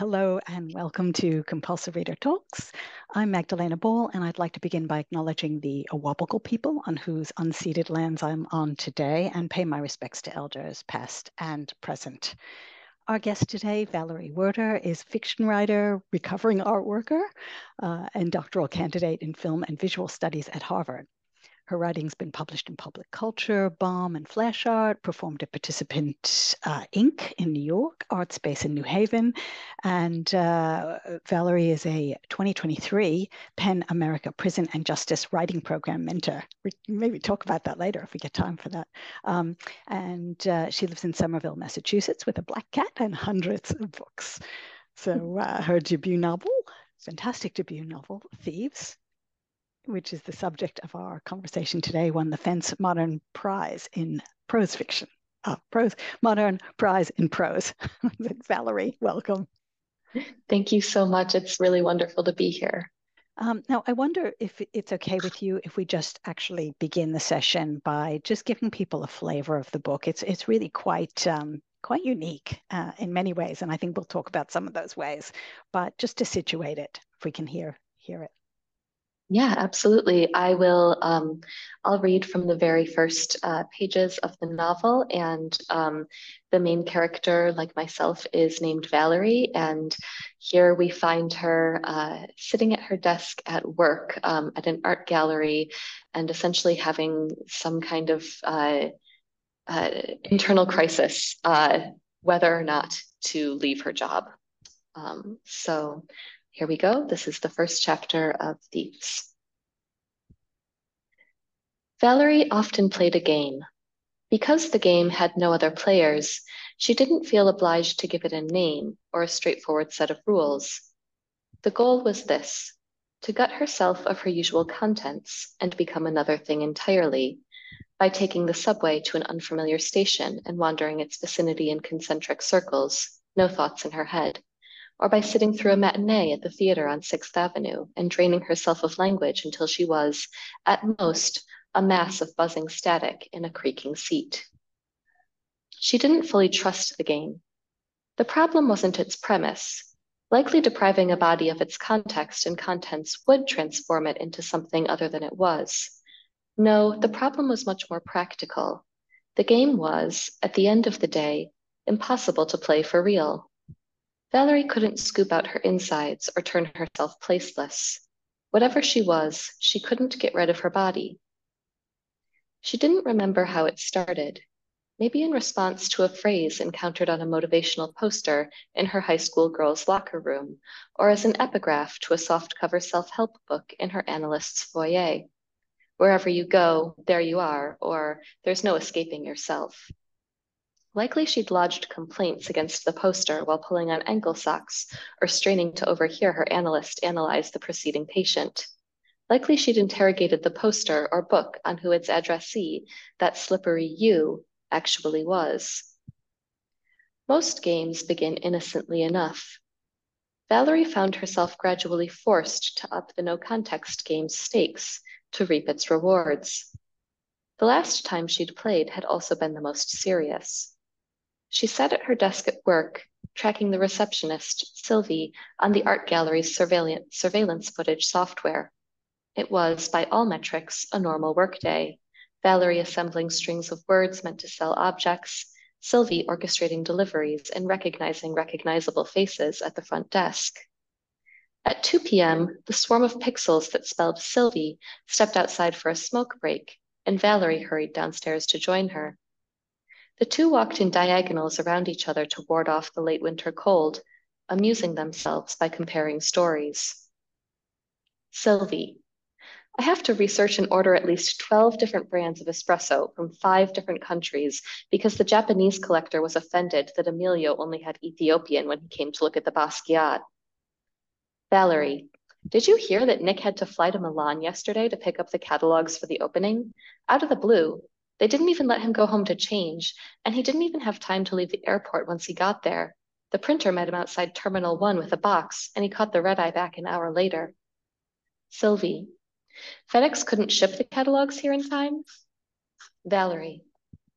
Hello and welcome to Compulsive Reader Talks. I'm Magdalena Ball and I'd like to begin by acknowledging the Awabakal people on whose unceded lands I'm on today and pay my respects to elders past and present. Our guest today, Valerie Werder, is fiction writer, recovering art worker, uh, and doctoral candidate in film and visual studies at Harvard. Her writing's been published in Public Culture, Bomb, and Flash Art, performed at Participant uh, Inc. in New York, Art Space in New Haven. And uh, Valerie is a 2023 PEN America Prison and Justice Writing Program mentor. We maybe talk about that later if we get time for that. Um, and uh, she lives in Somerville, Massachusetts with a black cat and hundreds of books. So uh, her debut novel, fantastic debut novel, Thieves, which is the subject of our conversation today, won the Fence Modern Prize in Prose Fiction. Uh, prose, Modern Prize in Prose. Valerie, welcome. Thank you so much. It's really wonderful to be here. Um, now, I wonder if it's okay with you if we just actually begin the session by just giving people a flavor of the book. It's it's really quite um, quite unique uh, in many ways, and I think we'll talk about some of those ways. But just to situate it, if we can hear hear it. Yeah, absolutely. I will, um, I'll read from the very first uh, pages of the novel. And um, the main character, like myself, is named Valerie. And here we find her uh, sitting at her desk at work um, at an art gallery and essentially having some kind of uh, uh internal crisis, uh, whether or not to leave her job. Um, so here we go. This is the first chapter of Thieves. Valerie often played a game. Because the game had no other players, she didn't feel obliged to give it a name or a straightforward set of rules. The goal was this to gut herself of her usual contents and become another thing entirely by taking the subway to an unfamiliar station and wandering its vicinity in concentric circles, no thoughts in her head or by sitting through a matinee at the theater on Sixth Avenue and draining herself of language until she was, at most, a mass of buzzing static in a creaking seat. She didn't fully trust the game. The problem wasn't its premise. Likely depriving a body of its context and contents would transform it into something other than it was. No, the problem was much more practical. The game was, at the end of the day, impossible to play for real. Valerie couldn't scoop out her insides or turn herself placeless. Whatever she was, she couldn't get rid of her body. She didn't remember how it started, maybe in response to a phrase encountered on a motivational poster in her high school girls' locker room, or as an epigraph to a softcover self help book in her analyst's foyer. Wherever you go, there you are, or there's no escaping yourself. Likely she'd lodged complaints against the poster while pulling on ankle socks or straining to overhear her analyst analyze the preceding patient. Likely she'd interrogated the poster or book on who its addressee, that slippery you, actually was. Most games begin innocently enough. Valerie found herself gradually forced to up the no context game's stakes to reap its rewards. The last time she'd played had also been the most serious. She sat at her desk at work, tracking the receptionist, Sylvie, on the art gallery's surveillance, footage software. It was, by all metrics, a normal workday. Valerie assembling strings of words meant to sell objects, Sylvie orchestrating deliveries and recognizing recognizable faces at the front desk. At 2 p.m., the swarm of pixels that spelled Sylvie stepped outside for a smoke break, and Valerie hurried downstairs to join her. The two walked in diagonals around each other to ward off the late winter cold, amusing themselves by comparing stories. Sylvie. I have to research and order at least 12 different brands of espresso from five different countries because the Japanese collector was offended that Emilio only had Ethiopian when he came to look at the Basquiat. Valerie, did you hear that Nick had to fly to Milan yesterday to pick up the catalogs for the opening? Out of the blue, they didn't even let him go home to change, and he didn't even have time to leave the airport once he got there. The printer met him outside Terminal 1 with a box, and he caught the red eye back an hour later. Sylvie. FedEx couldn't ship the catalogs here in time? Valerie.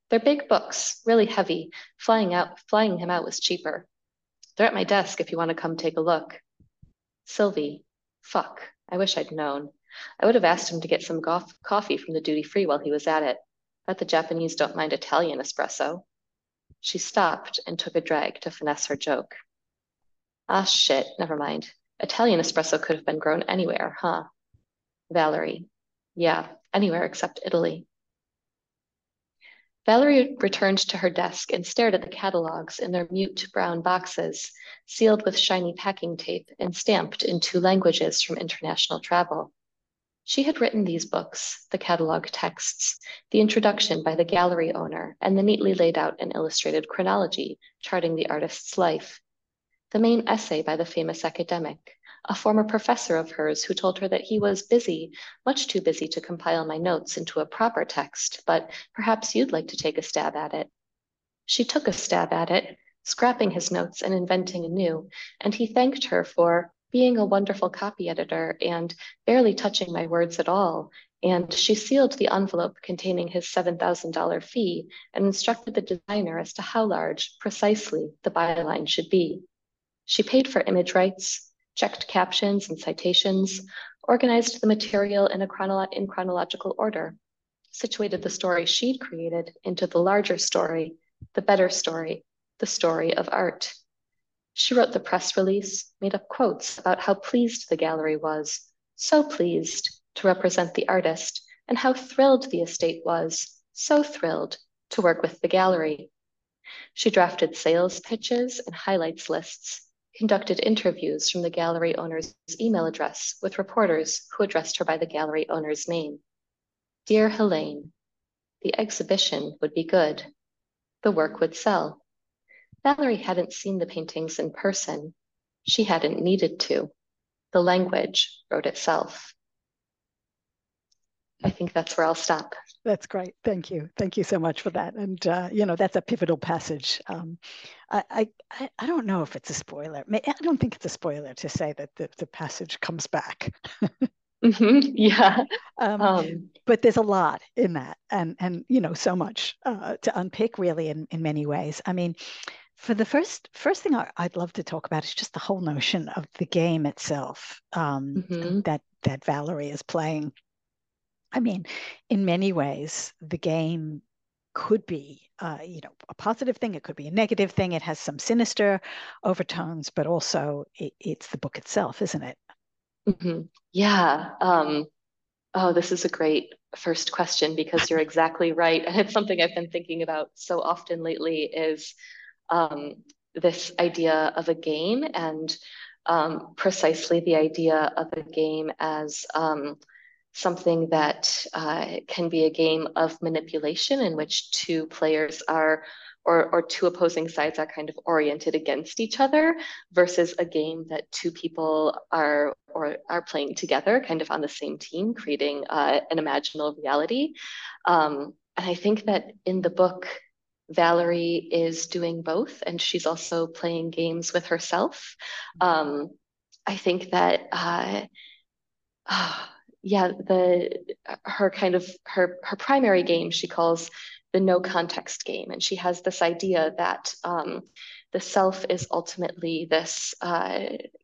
They're big books, really heavy. Flying out, flying him out was cheaper. They're at my desk if you want to come take a look. Sylvie, fuck, I wish I'd known. I would have asked him to get some coffee from the duty free while he was at it. Bet the Japanese don't mind Italian espresso. She stopped and took a drag to finesse her joke. Ah, shit, never mind. Italian espresso could have been grown anywhere, huh? Valerie, yeah, anywhere except Italy. Valerie returned to her desk and stared at the catalogs in their mute brown boxes, sealed with shiny packing tape and stamped in two languages from international travel. She had written these books, the catalog texts, the introduction by the gallery owner, and the neatly laid out and illustrated chronology charting the artist's life, the main essay by the famous academic, a former professor of hers who told her that he was busy, much too busy to compile my notes into a proper text, but perhaps you'd like to take a stab at it. She took a stab at it, scrapping his notes and inventing anew, and he thanked her for being a wonderful copy editor and barely touching my words at all. And she sealed the envelope containing his $7,000 fee and instructed the designer as to how large, precisely, the byline should be. She paid for image rights, checked captions and citations, organized the material in, chronolo in chronological order, situated the story she'd created into the larger story, the better story, the story of art. She wrote the press release, made up quotes about how pleased the gallery was, so pleased to represent the artist, and how thrilled the estate was, so thrilled to work with the gallery. She drafted sales pitches and highlights lists conducted interviews from the gallery owner's email address with reporters who addressed her by the gallery owner's name. Dear Helene, the exhibition would be good. The work would sell. Valerie hadn't seen the paintings in person. She hadn't needed to. The language wrote itself. I think that's where I'll stop. That's great. Thank you. Thank you so much for that. And uh, you know, that's a pivotal passage. Um, I, I I don't know if it's a spoiler. I don't think it's a spoiler to say that the, the passage comes back. mm-hmm. Yeah. Um, um, but there's a lot in that, and and you know, so much uh, to unpick really in in many ways. I mean. For the first first thing I, would love to talk about is just the whole notion of the game itself um, mm-hmm. that that Valerie is playing I mean, in many ways, the game could be, uh, you know, a positive thing. It could be a negative thing. It has some sinister overtones, but also it, it's the book itself, isn't it? Mm-hmm. Yeah. Um, oh, this is a great first question because you're exactly right, and it's something I've been thinking about so often lately. Is um, this idea of a game and um, precisely the idea of a game as um, something that uh, can be a game of manipulation in which two players are or, or two opposing sides are kind of oriented against each other versus a game that two people are or are playing together kind of on the same team creating uh, an imaginal reality. Um, and i think that in the book valerie is doing both and she's also playing games with herself. Um, i think that uh, yeah, the her kind of her her primary game she calls the no context game, and she has this idea that um, the self is ultimately this uh,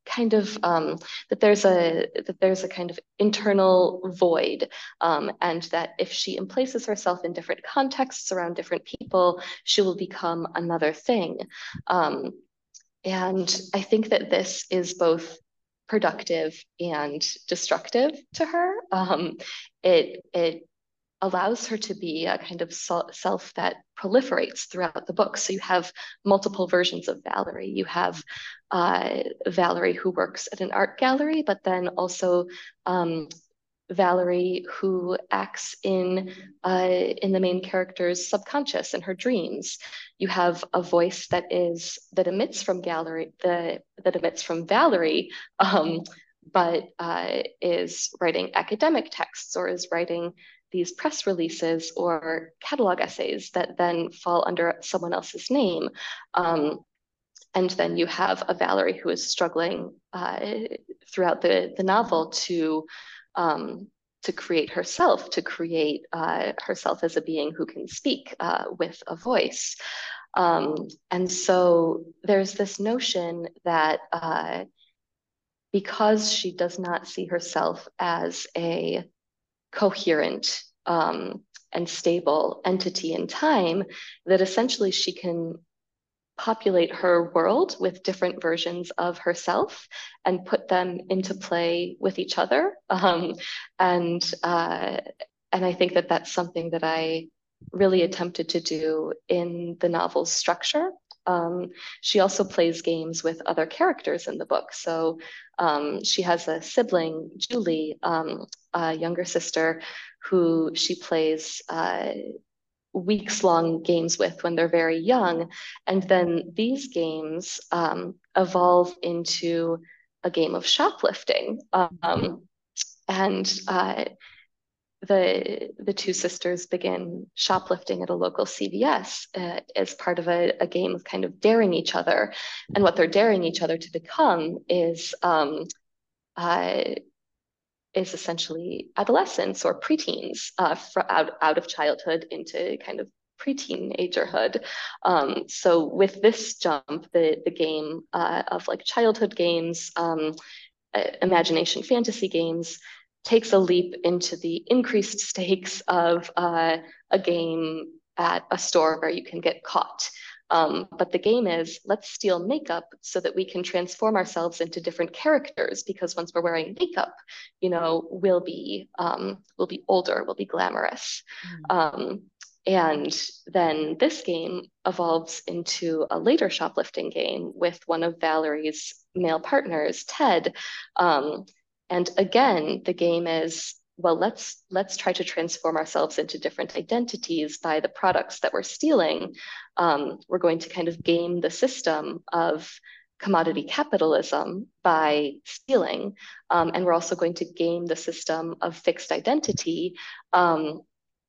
kind of um, that there's a that there's a kind of internal void, um, and that if she emplaces herself in different contexts around different people, she will become another thing. Um, and I think that this is both productive and destructive to her. Um, it it allows her to be a kind of self that proliferates throughout the book. So you have multiple versions of Valerie. You have uh, Valerie who works at an art gallery, but then also um, Valerie who acts in uh, in the main character's subconscious and her dreams. You have a voice that is that emits from gallery the that emits from Valerie, um, but uh, is writing academic texts or is writing these press releases or catalog essays that then fall under someone else's name. Um, and then you have a Valerie who is struggling uh, throughout the, the novel to um, to create herself, to create uh, herself as a being who can speak uh, with a voice. Um, and so there's this notion that uh, because she does not see herself as a coherent um, and stable entity in time, that essentially she can populate her world with different versions of herself and put them into play with each other. Um, and uh, and I think that that's something that I really attempted to do in the novel's structure. Um, she also plays games with other characters in the book. So um, she has a sibling, Julie, a younger sister, who she plays uh, weeks long games with when they're very young. And then these games um, evolve into a game of shoplifting. Um, and uh, the the two sisters begin shoplifting at a local CVS uh, as part of a, a, game of kind of daring each other, and what they're daring each other to become is um, uh, is essentially adolescence or preteens uh, out out of childhood into kind of pre-teenagerhood. Um, so with this jump, the the game uh, of like childhood games, um, uh, imagination fantasy games takes a leap into the increased stakes of uh, a game at a store where you can get caught. Um, but the game is let's steal makeup so that we can transform ourselves into different characters because once we're wearing makeup, you know, we'll be um, we'll be older, we'll be glamorous. Mm. Um, and then this game evolves into a later shoplifting game with one of Valerie's male partners, Ted. Um, and again, the game is well, let's let's try to transform ourselves into different identities by the products that we're stealing. Um, we're going to kind of game the system of commodity capitalism by stealing, um, and we're also going to game the system of fixed identity. Um,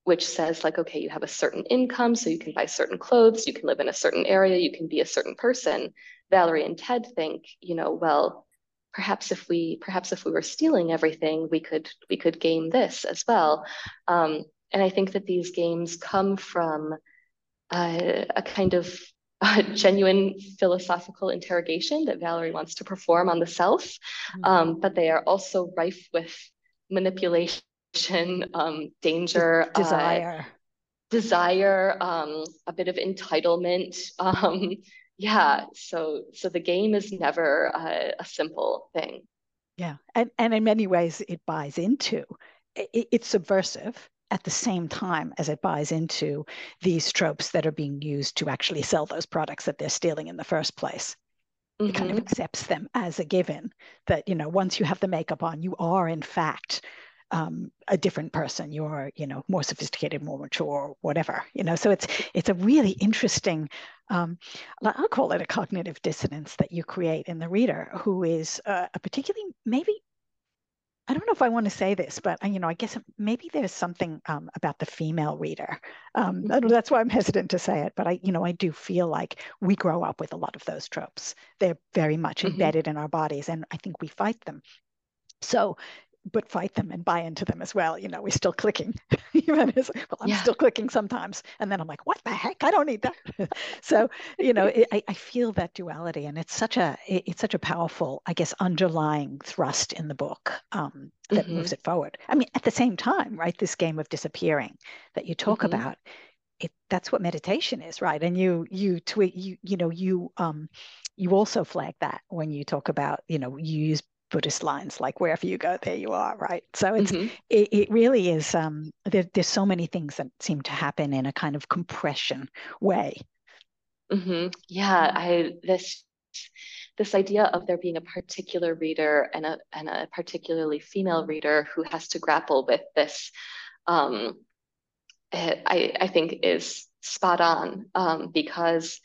which says like okay you have a certain income so you can buy certain clothes you can live in a certain area you can be a certain person valerie and ted think you know well perhaps if we perhaps if we were stealing everything, we could we could game this as well. Um, and I think that these games come from uh, a kind of genuine philosophical interrogation that Valerie wants to perform on the self, mm-hmm. um, but they are also rife with manipulation, um, danger, desire. Uh, desire, um, a bit of entitlement, um, yeah so so the game is never a, a simple thing yeah and and in many ways it buys into it, it's subversive at the same time as it buys into these tropes that are being used to actually sell those products that they're stealing in the first place mm-hmm. it kind of mm-hmm. accepts them as a given that you know once you have the makeup on you are in fact um, a different person you're you know more sophisticated more mature whatever you know so it's it's a really interesting um, i'll call it a cognitive dissonance that you create in the reader who is uh, a particularly maybe I don't know if I want to say this, but uh, you know, I guess maybe there's something um, about the female reader. Um, mm-hmm. That's why I'm hesitant to say it. But I, you know, I do feel like we grow up with a lot of those tropes. They're very much mm-hmm. embedded in our bodies, and I think we fight them. So but fight them and buy into them as well. You know, we're still clicking. Well, I'm yeah. still clicking sometimes, and then I'm like, what the heck? I don't need that. so, you know, it, I, I feel that duality, and it's such a it, it's such a powerful, I guess, underlying thrust in the book um, that mm-hmm. moves it forward. I mean, at the same time, right? This game of disappearing that you talk mm-hmm. about. It, that's what meditation is, right? And you you tweet you you know you um you also flag that when you talk about you know you use Buddhist lines, like wherever you go, there you are, right? So it's mm-hmm. it, it, really is. Um, there, there's so many things that seem to happen in a kind of compression way. Mm-hmm. Yeah, I this this idea of there being a particular reader and a and a particularly female reader who has to grapple with this, um, I I think is spot on um, because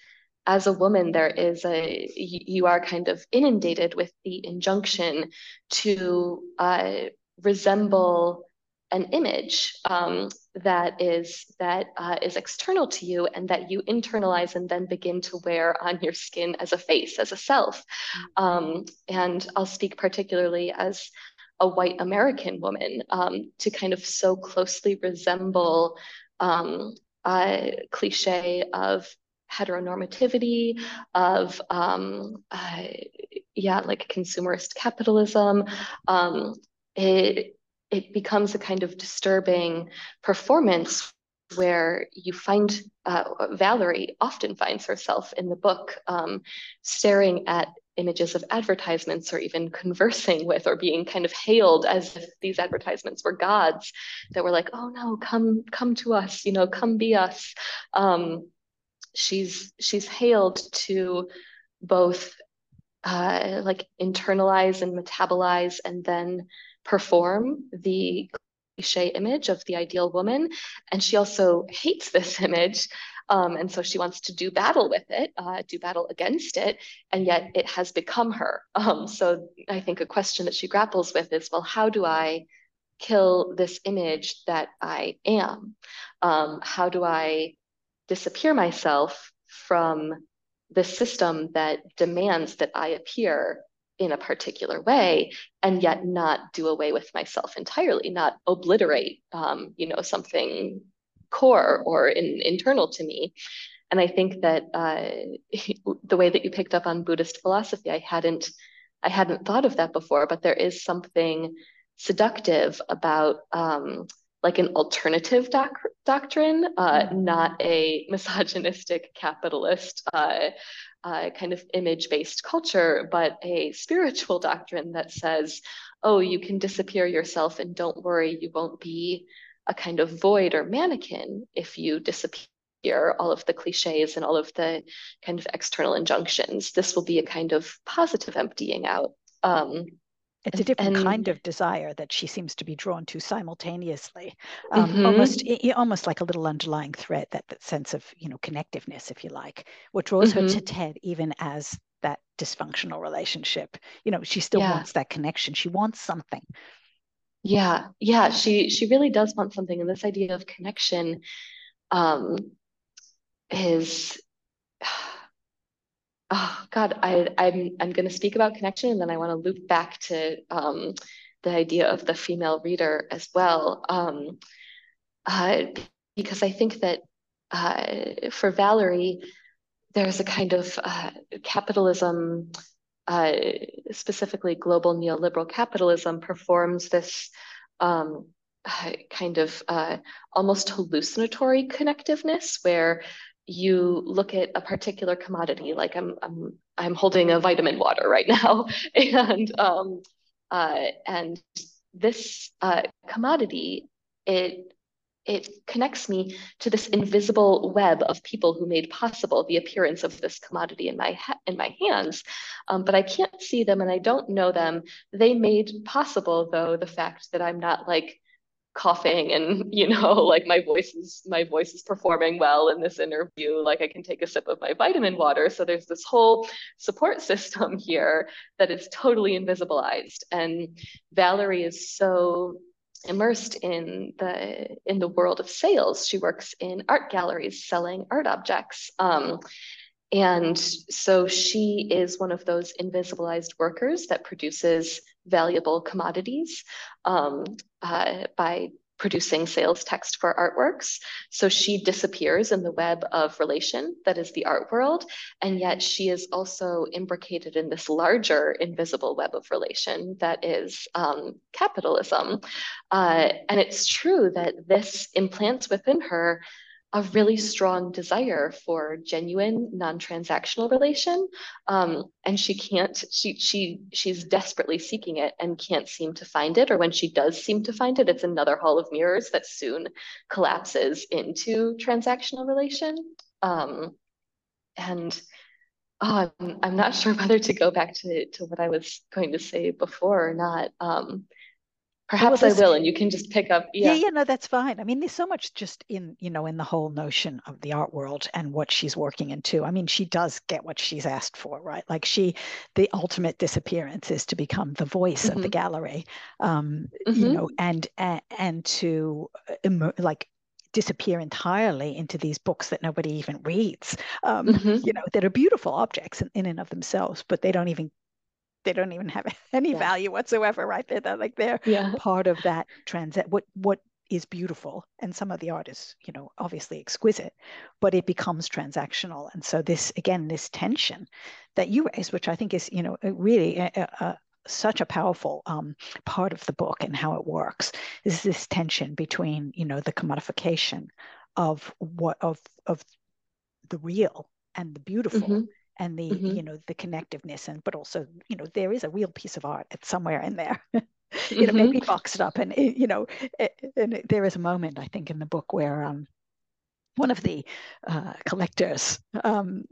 as a woman, there is a, you are kind of inundated with the injunction to uh, resemble an image um, that is that uh, is external to you and that you internalize and then begin to wear on your skin as a face, as a self. Mm-hmm. Um, and I'll speak particularly as a white American woman um, to kind of so closely resemble um, a cliche of heteronormativity, of um, uh, yeah, like consumerist capitalism. Um, it it becomes a kind of disturbing performance where you find uh, Valerie often finds herself in the book um, staring at images of advertisements or even conversing with or being kind of hailed as if these advertisements were gods that were like oh no come come to us you know come be us um, she's she's hailed to both uh, like internalize and metabolize and then perform the cliche image of the ideal woman and she also hates this image um, and so she wants to do battle with it, uh, do battle against it, and yet it has become her. Um, so I think a question that she grapples with is, well, how do I kill this image that I am? Um, how do I disappear myself from the system that demands that I appear in a particular way and yet not do away with myself entirely not obliterate um, you know something core or in, internal to me. And I think that uh, the way that you picked up on Buddhist philosophy, I hadn't I hadn't thought of that before, but there is something seductive about um, like an alternative doc- doctrine, uh, mm-hmm. not a misogynistic capitalist uh, uh, kind of image based culture, but a spiritual doctrine that says, oh, you can disappear yourself and don't worry, you won't be a kind of void or mannequin if you disappear all of the cliches and all of the kind of external injunctions. This will be a kind of positive emptying out. Um, it's a different and, kind of desire that she seems to be drawn to simultaneously, um, mm-hmm. almost almost like a little underlying thread, that, that sense of you know connectiveness, if you like, what draws mm-hmm. her to mm-hmm. Ted, even as that dysfunctional relationship. You know, she still yeah. wants that connection. She wants something. Yeah, yeah, she she really does want something, and this idea of connection um, is oh God, I I'm I'm going to speak about connection, and then I want to loop back to um, the idea of the female reader as well, um, uh, because I think that uh, for Valerie, there's a kind of uh, capitalism uh, specifically global neoliberal capitalism, performs this um, kind of uh, almost hallucinatory connectiveness where you look at a particular commodity, like I'm, I'm, I'm holding a vitamin water right now, and um, uh, and this uh, commodity, it it connects me to this invisible web of people who made possible the appearance of this commodity in my in my hands. Um, but i can't see them and i don't know them. They made possible though the fact that i'm not like coughing and you know like my voice is my voice is performing well in this interview like i can take a sip of my vitamin water so there's this whole support system here that is totally invisibilized and valerie is so immersed in the in the world of sales. She works in art galleries selling art objects. Um, and so she is one of those invisibilized workers that produces valuable commodities um, uh, by producing sales text for artworks. So she disappears in the web of relation that is the art world. And yet she is also imbricated in this larger invisible web of relation that is um, capitalism. Uh, and it's true that this implants within her a really strong desire for genuine non-transactional relation um, and she can't she she she's desperately seeking it and can't seem to find it or when she does seem to find it it's another hall of mirrors that soon collapses into transactional relation um, and oh, I'm, I'm not sure whether to go back to, to what I was going to say before or not. Um, Perhaps well, I will, and you can just pick up. Yeah. yeah, yeah, no, that's fine. I mean, there's so much just in you know in the whole notion of the art world and what she's working into. I mean, she does get what she's asked for, right? Like she, the ultimate disappearance is to become the voice mm-hmm. of the mm-hmm. gallery, um, mm-hmm. you know, and and, and to uh, like disappear entirely into these books that nobody even reads um, mm-hmm. you know that are beautiful objects in, in and of themselves but they don't even they don't even have any yeah. value whatsoever, right? They're, they're like they're yeah. part of that transit. What what is beautiful and some of the art is you know obviously exquisite but it becomes transactional and so this again this tension that you raise which i think is you know really a, a, such a powerful um, part of the book and how it works is this tension between you know the commodification of what of of the real and the beautiful mm-hmm. And the mm-hmm. you know the connectiveness and but also you know there is a real piece of art at somewhere in there you know mm-hmm. maybe boxed up and you know and there is a moment i think in the book where um one of the uh, collectors um,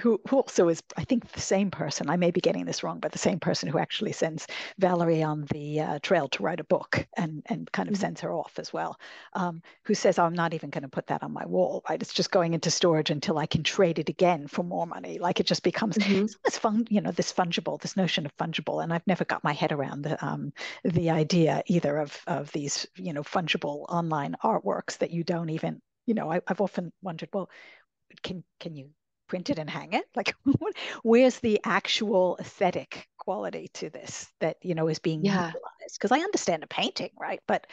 who, who also is, I think, the same person. I may be getting this wrong, but the same person who actually sends Valerie on the uh, trail to write a book and and kind of mm-hmm. sends her off as well. Um, who says, oh, "I'm not even going to put that on my wall. Right? It's just going into storage until I can trade it again for more money. Like it just becomes mm-hmm. this fun, you know, this fungible, this notion of fungible. And I've never got my head around the um, the idea either of of these, you know, fungible online artworks that you don't even you know I, have often wondered well can can you print it and hang it like where's the actual aesthetic quality to this that you know is being yeah. utilized because i understand a painting right but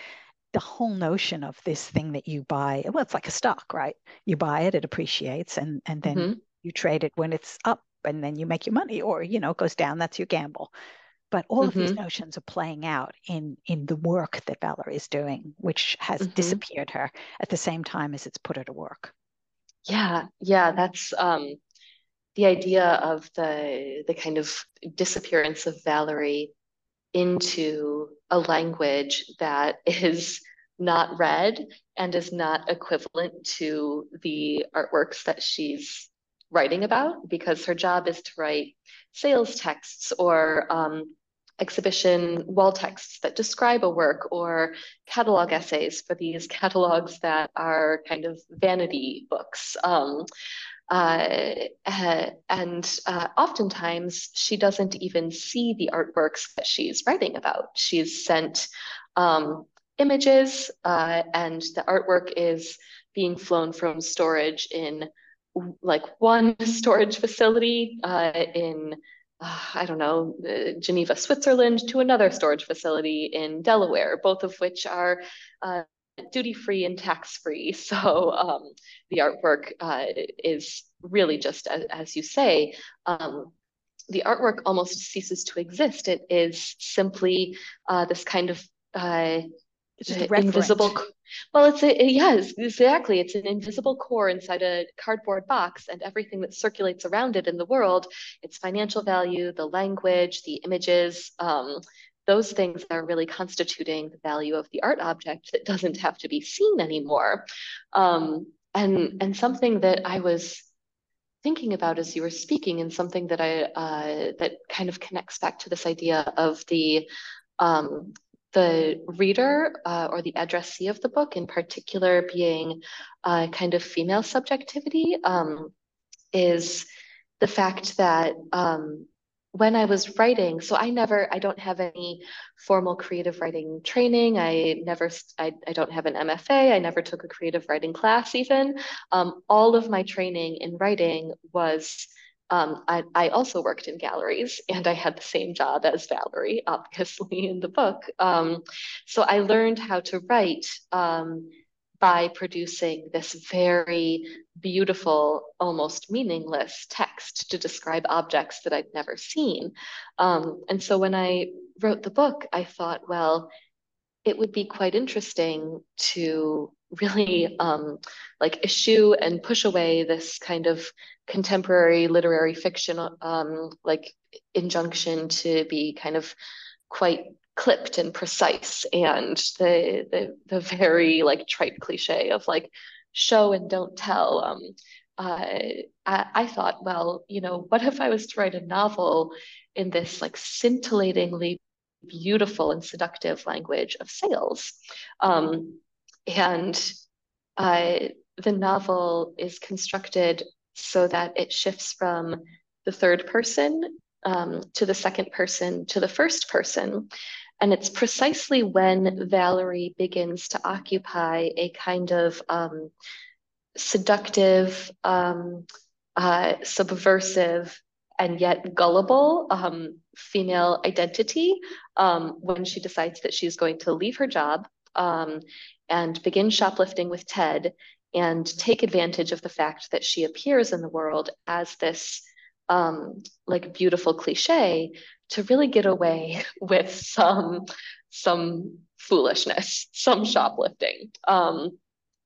the whole notion of this thing that you buy well it's like a stock right you buy it it appreciates and and then mm-hmm. you trade it when it's up and then you make your money or you know it goes down that's your gamble but all mm-hmm. of these mm-hmm. notions are playing out in in the work that valerie is doing which has mm-hmm. disappeared her at the same time as it's put her to work yeah, yeah, that's um, the idea of the the kind of disappearance of Valerie into a language that is not read and is not equivalent to the artworks that she's writing about because her job is to write sales texts or um, exhibition wall texts that describe a work or catalog essays for these catalogs that are kind of vanity books. Um, uh, and uh, oftentimes she doesn't even see the artworks that she's writing about. She's sent um, images uh, and the artwork is being flown from storage in like one storage facility uh, in uh, I don't know, uh, Geneva, Switzerland to another storage facility in Delaware, both of which are uh, duty free and tax free. So um, the artwork uh, is really just as, as you say. Um, the artwork almost ceases to exist. It is simply uh, this kind of uh, invisible well, it's a, yes, exactly. It's an invisible core inside a cardboard box, and everything that circulates around it in the world, its financial value, the language, the images, um, those things are really constituting the value of the art object that doesn't have to be seen anymore. Um, and and something that I was thinking about as you were speaking, and something that I uh, that kind of connects back to this idea of the um, the reader uh, or the addressee of the book, in particular being uh, kind of female subjectivity, um, is the fact that um, when I was writing, so I never, I don't have any formal creative writing training. I never, I, I don't have an MFA. I never took a creative writing class even. Um, all of my training in writing was um, I, I, also worked in galleries and I had the same job as Valerie, obviously, in the book. Um, so I learned how to write um, by producing this very beautiful, almost meaningless text to describe objects that I'd never seen. Um, and so when I wrote the book, I thought, well, it would be quite interesting to really um, like eschew and push away this kind of contemporary literary fiction um, like injunction to be kind of quite clipped and precise and the the, the very like trite cliche of like show and don't tell. Um, uh, I, I thought well you know what if i was to write a novel in this like scintillatingly beautiful and seductive language of sales? Um, and uh, the novel is constructed so that it shifts from the third person um, to the second person to the first person. And it's precisely when Valerie begins to occupy a kind of um, seductive, um, uh, subversive, and yet gullible um, female identity um, when she decides that she's going to leave her job um, and begin shoplifting with Ted and take advantage of the fact that she appears in the world as this um, like beautiful cliche to really get away with some some foolishness, some shoplifting. Um,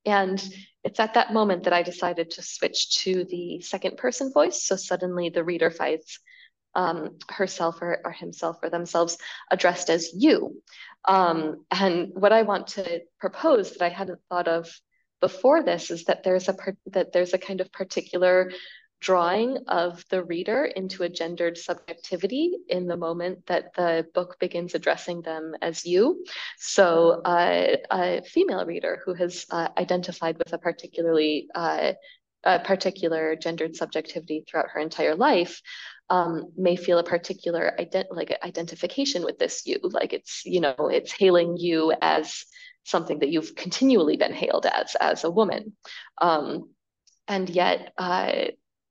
and it's at that moment that I decided to switch to the second person voice. So suddenly the reader finds um, herself or, or, himself or themselves addressed as you. Um, and what I want to propose that I hadn't thought of before this is that there's a part, that there's a kind of particular drawing of the reader into a gendered subjectivity in the moment that the book begins addressing them as you. So uh, a female reader who has uh, identified with a particularly uh, a particular gendered subjectivity throughout her entire life um, may feel a particular ident- like identification with this you, like it's you know it's hailing you as something that you've continually been hailed as as a woman. Um, and yet, uh,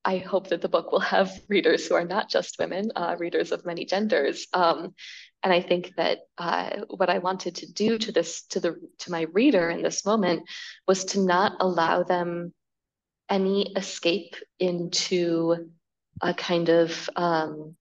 I hope that the book will have readers who are not just women, uh, readers of many genders. Um, and I think that uh, what I wanted to do to this, to the, to my reader in this moment, was to not allow them any escape into a kind of um,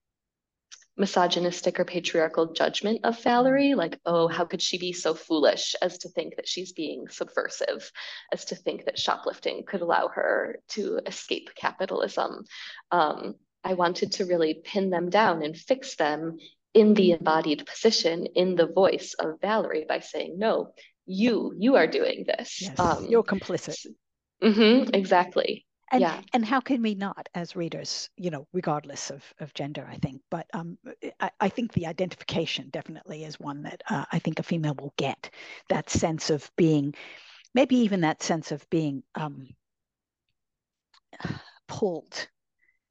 misogynistic or patriarchal judgment of Valerie, like, oh, how could she be so foolish as to think that she's being subversive, as to think that shoplifting could allow her to escape capitalism. Um, I wanted to really pin them down and fix them in the embodied position, in the voice of Valerie by saying, no, you, you are doing this. Yes, um, you're complicit. Mm-hmm, exactly. And, yeah. and how can we not as readers, you know, regardless of, of gender, I think, but um, I, I think the identification definitely is one that uh, I think a female will get that sense of being, maybe even that sense of being um, pulled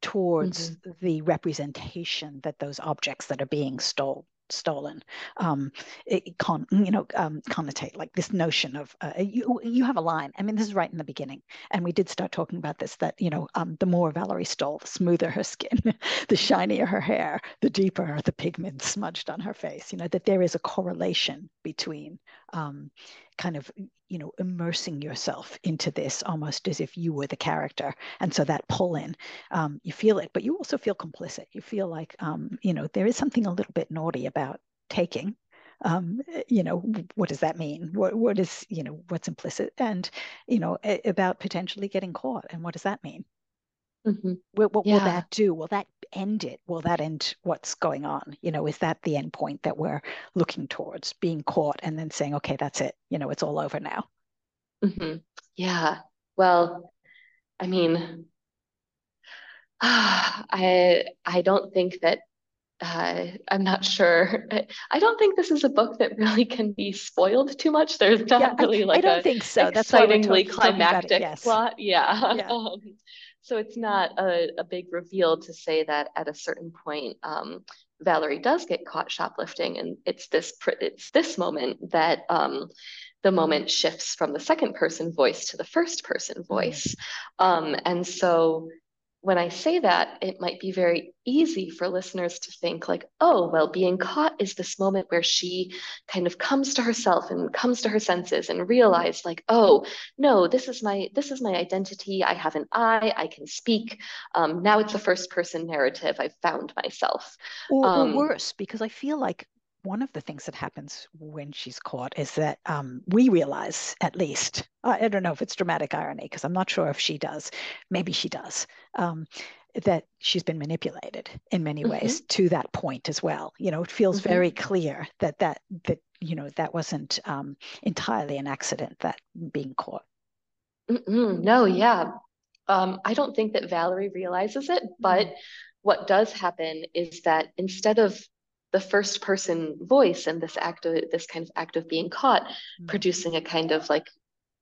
towards mm-hmm. the representation that those objects that are being stole stolen um it con you know um connotate like this notion of uh, you you have a line i mean this is right in the beginning and we did start talking about this that you know um the more valerie stole the smoother her skin the shinier her hair the deeper the pigment smudged on her face you know that there is a correlation between um kind of you know immersing yourself into this almost as if you were the character and so that pull in um, you feel it but you also feel complicit you feel like um, you know there is something a little bit naughty about taking um, you know what does that mean what, what is you know what's implicit and you know about potentially getting caught and what does that mean Mm-hmm. What, what yeah. will that do? Will that end it? Will that end what's going on? You know, is that the end point that we're looking towards? Being caught and then saying, okay, that's it. You know, it's all over now. Mm-hmm. Yeah. Well, I mean, I I don't think that uh, I'm not sure. I don't think this is a book that really can be spoiled too much. There's not yeah, really I, like I don't think so. That's excitingly talking, climactic yes. plot. Yeah. yeah. Um, so it's not a, a big reveal to say that at a certain point, um, Valerie does get caught shoplifting, and it's this it's this moment that um, the moment shifts from the second person voice to the first person mm. voice, um, and so when I say that, it might be very easy for listeners to think, like, oh, well, being caught is this moment where she kind of comes to herself and comes to her senses and realize, like, oh, no, this is my this is my identity. I have an eye. I can speak. Um, now it's a first person narrative. I've found myself. Or, um, or worse, because I feel like one of the things that happens when she's caught is that um, we realize, at least, I don't know if it's dramatic irony, because I'm not sure if she does, maybe she does, um, that she's been manipulated in many mm-hmm. ways to that point as well. You know, it feels mm-hmm. very clear that that that you know that wasn't um, entirely an accident that being caught. Mm-mm, no, yeah, um, I don't think that Valerie realizes it, but mm-hmm. what does happen is that instead of the first person voice and this act of this kind of act of being caught mm. producing a kind of like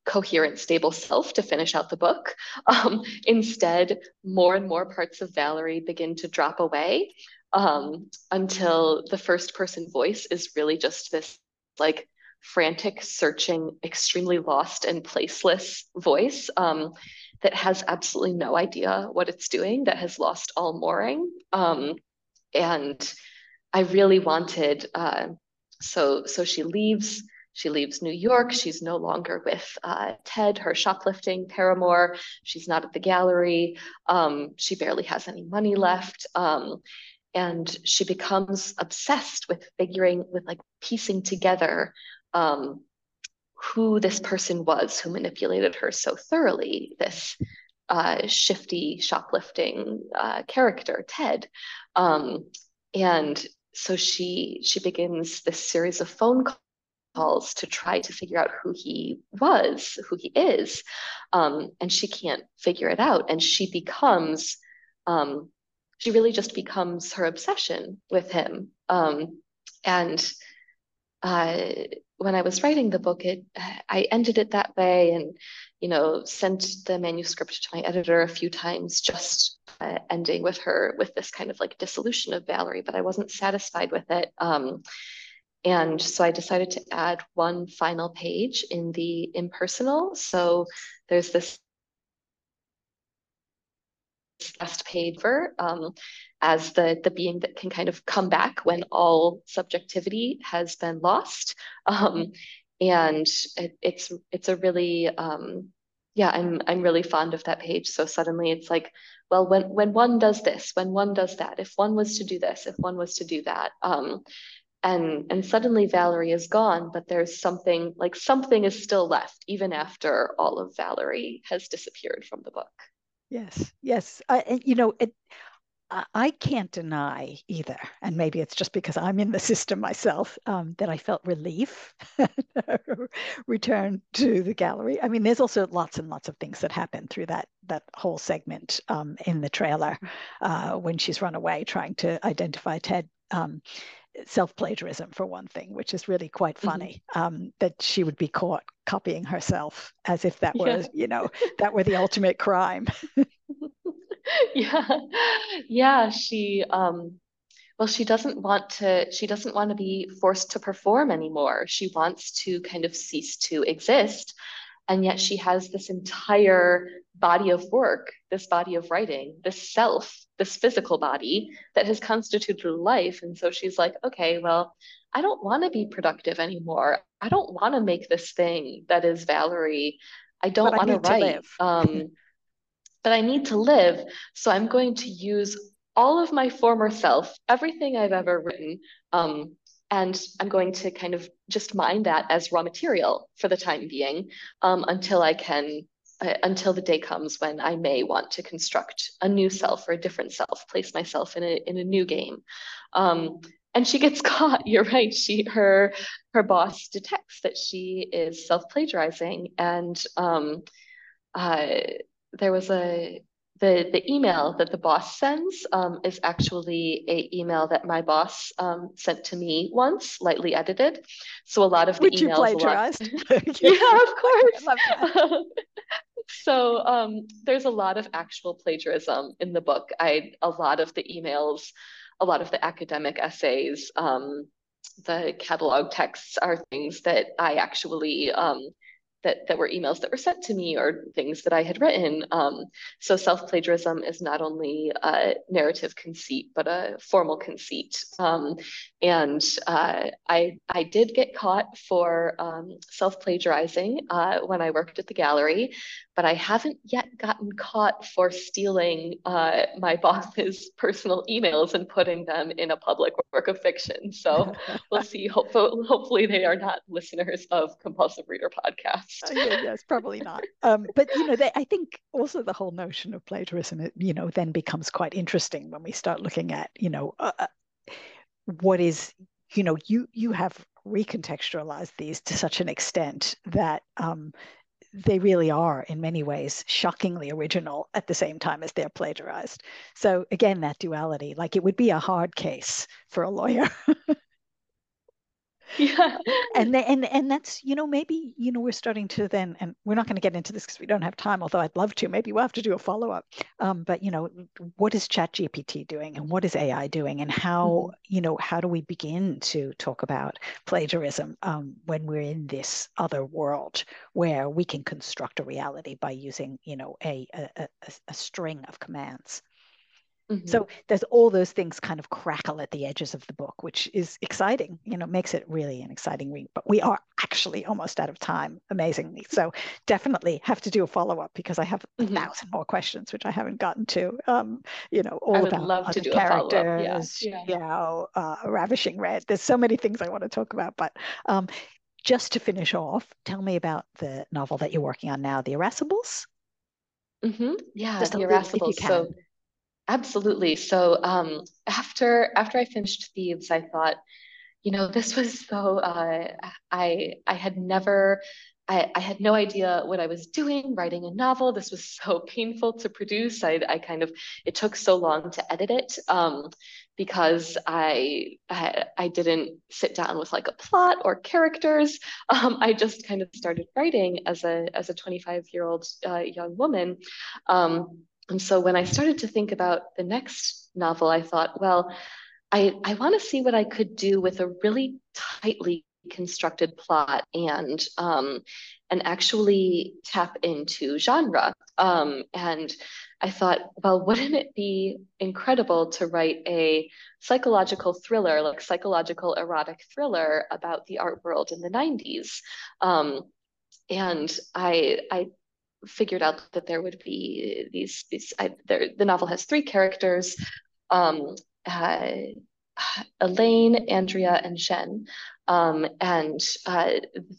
coherent stable self to finish out the book um, instead more and more parts of valerie begin to drop away um, until the first person voice is really just this like frantic searching extremely lost and placeless voice um, that has absolutely no idea what it's doing that has lost all mooring um, and I really wanted. Uh, so so she leaves she leaves New York. She's no longer with uh, Ted, her shoplifting paramour. She's not at the gallery. Um, she barely has any money left. Um, and she becomes obsessed with figuring, with like piecing together um, who this person was who manipulated her so thoroughly, this uh, shifty shoplifting uh, character, Ted. Um, and so she she begins this series of phone calls to try to figure out who he was, who he is, um, and she can't figure it out, and she becomes, um, she really just becomes her obsession with him, um, and uh, when I was writing the book, it I ended it that way, and you know sent the manuscript to my editor a few times, just uh, ending with her with this kind of like dissolution of Valerie, but I wasn't satisfied with it. Um, and so I decided to add one final page in the impersonal. So there's this last page for um, as the the being that can kind of come back when all subjectivity has been lost um, and it, it's it's a really um, yeah i'm i'm really fond of that page so suddenly it's like well when when one does this when one does that if one was to do this if one was to do that um, and and suddenly valerie is gone but there's something like something is still left even after all of valerie has disappeared from the book Yes, yes. I, you know, it, I can't deny either, and maybe it's just because I'm in the system myself um, that I felt relief return to the gallery. I mean, there's also lots and lots of things that happen through that that whole segment um, in the trailer uh, when she's run away trying to identify Ted. Um, self plagiarism for one thing, which is really quite mm-hmm. funny. Mm-hmm. Um, that she would be caught copying herself as if that yeah. you know, that were the ultimate crime. yeah, yeah. She, um, well, she doesn't want to. She doesn't want to be forced to perform anymore. She wants to kind of cease to exist, and yet she has this entire body of work, this body of writing, this self, this physical body that has constituted life. And so she's like, okay, well, I don't want to be productive anymore. I don't want to make this thing that is Valerie. I don't want to write. um, but I need to live. So I'm going to use all of my former self, everything I've ever written, um, and I'm going to kind of just mine that as raw material for the time being um, until I can, uh, until the day comes when I may want to construct a new self or a different self, place myself in a in a new game. Um, and she gets caught. You're right. She her her boss detects that she is self plagiarizing, and um, uh, there was a the, the email that the boss sends um, is actually a email that my boss um, sent to me once, lightly edited. So a lot of the Which emails, you plagiarized. yeah, of course. so um, there's a lot of actual plagiarism in the book. I a lot of the emails, a lot of the academic essays, um, the catalog texts are things that I actually um, that, that were emails that were sent to me or things that I had written. Um, so self plagiarism is not only a narrative conceit, but a formal conceit. Um, and uh, I, I did get caught for um, self plagiarizing uh, when I worked at the gallery, but I haven't yet gotten caught for stealing uh, my boss's personal emails and putting them in a public work of fiction. So we'll see. Hopefully, hopefully they are not listeners of Compulsive Reader podcast. uh, yeah, yes, probably not. Um, but you know, they, I think also the whole notion of plagiarism, it, you know, then becomes quite interesting when we start looking at, you know, uh, uh what is, you know, you you have recontextualized these to such an extent that um, they really are in many ways shockingly original at the same time as they're plagiarized. So again that duality like it would be a hard case for a lawyer yeah. And they, and and that's you know maybe you know we're starting to then and we're not going to get into this because we don't have time although i'd love to maybe we'll have to do a follow-up. Um, but you know what is chat gpt doing and what is ai doing and how mm-hmm. you know how do we begin to talk about plagiarism um, when we're in this other world where we can construct a reality by using you know a a, a, a string of commands Mm-hmm. So there's all those things kind of crackle at the edges of the book, which is exciting, you know, makes it really an exciting read. But we are actually almost out of time, amazingly. So definitely have to do a follow-up because I have a mm-hmm. thousand more questions, which I haven't gotten to. Um, you know, all about love to do characters, yeah. yeah. you know, uh, Ravishing Red. There's so many things I want to talk about. But um, just to finish off, tell me about the novel that you're working on now, The Irascibles. Mm-hmm. Yeah, Just The Irascibles. So Absolutely. So um, after after I finished Thieves, I thought, you know, this was so uh, I I had never I, I, had no idea what I was doing writing a novel. This was so painful to produce. I, I kind of it took so long to edit it um, because I, I, I didn't sit down with like a plot or characters. Um, I just kind of started writing as a as a 25 year old uh, young woman. Um, and so when I started to think about the next novel, I thought, well, I, I want to see what I could do with a really tightly constructed plot and um, and actually tap into genre. Um, and I thought, well, wouldn't it be incredible to write a psychological thriller, like psychological erotic thriller about the art world in the 90s? Um, and I I figured out that there would be these these I, there, the novel has three characters um, uh, Elaine, Andrea, and Jen. Um, and uh,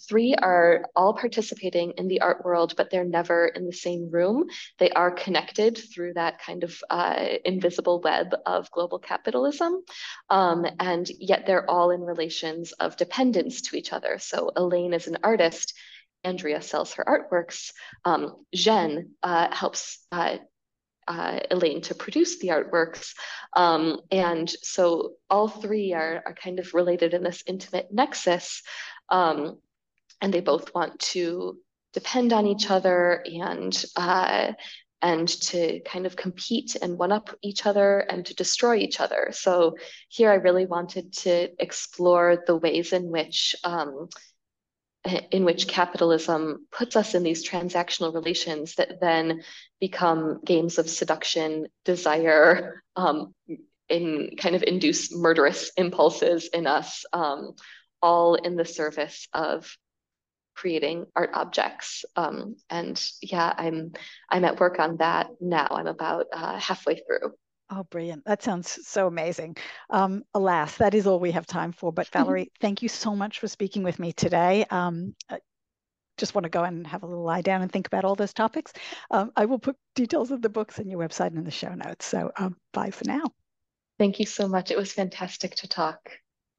three are all participating in the art world, but they're never in the same room. They are connected through that kind of uh, invisible web of global capitalism. Um, and yet they're all in relations of dependence to each other. So Elaine is an artist Andrea sells her artworks. Um, Jen uh, helps uh, uh, Elaine to produce the artworks. Um, and so all three are, are kind of related in this intimate nexus. Um, and they both want to depend on each other and uh, and to kind of compete and one up each other and to destroy each other. So here I really wanted to explore the ways in which um, in which capitalism puts us in these transactional relations that then become games of seduction, desire, um, in kind of induce murderous impulses in us, um, all in the service of creating art objects. Um, and yeah, I'm I'm at work on that now. I'm about uh, halfway through. Oh, brilliant. That sounds so amazing. Um, alas, that is all we have time for. But Valerie, thank you so much for speaking with me today. Um, just want to go and have a little lie down and think about all those topics. Um, I will put details of the books in your website and in the show notes. So um, bye for now. Thank you so much. It was fantastic to talk.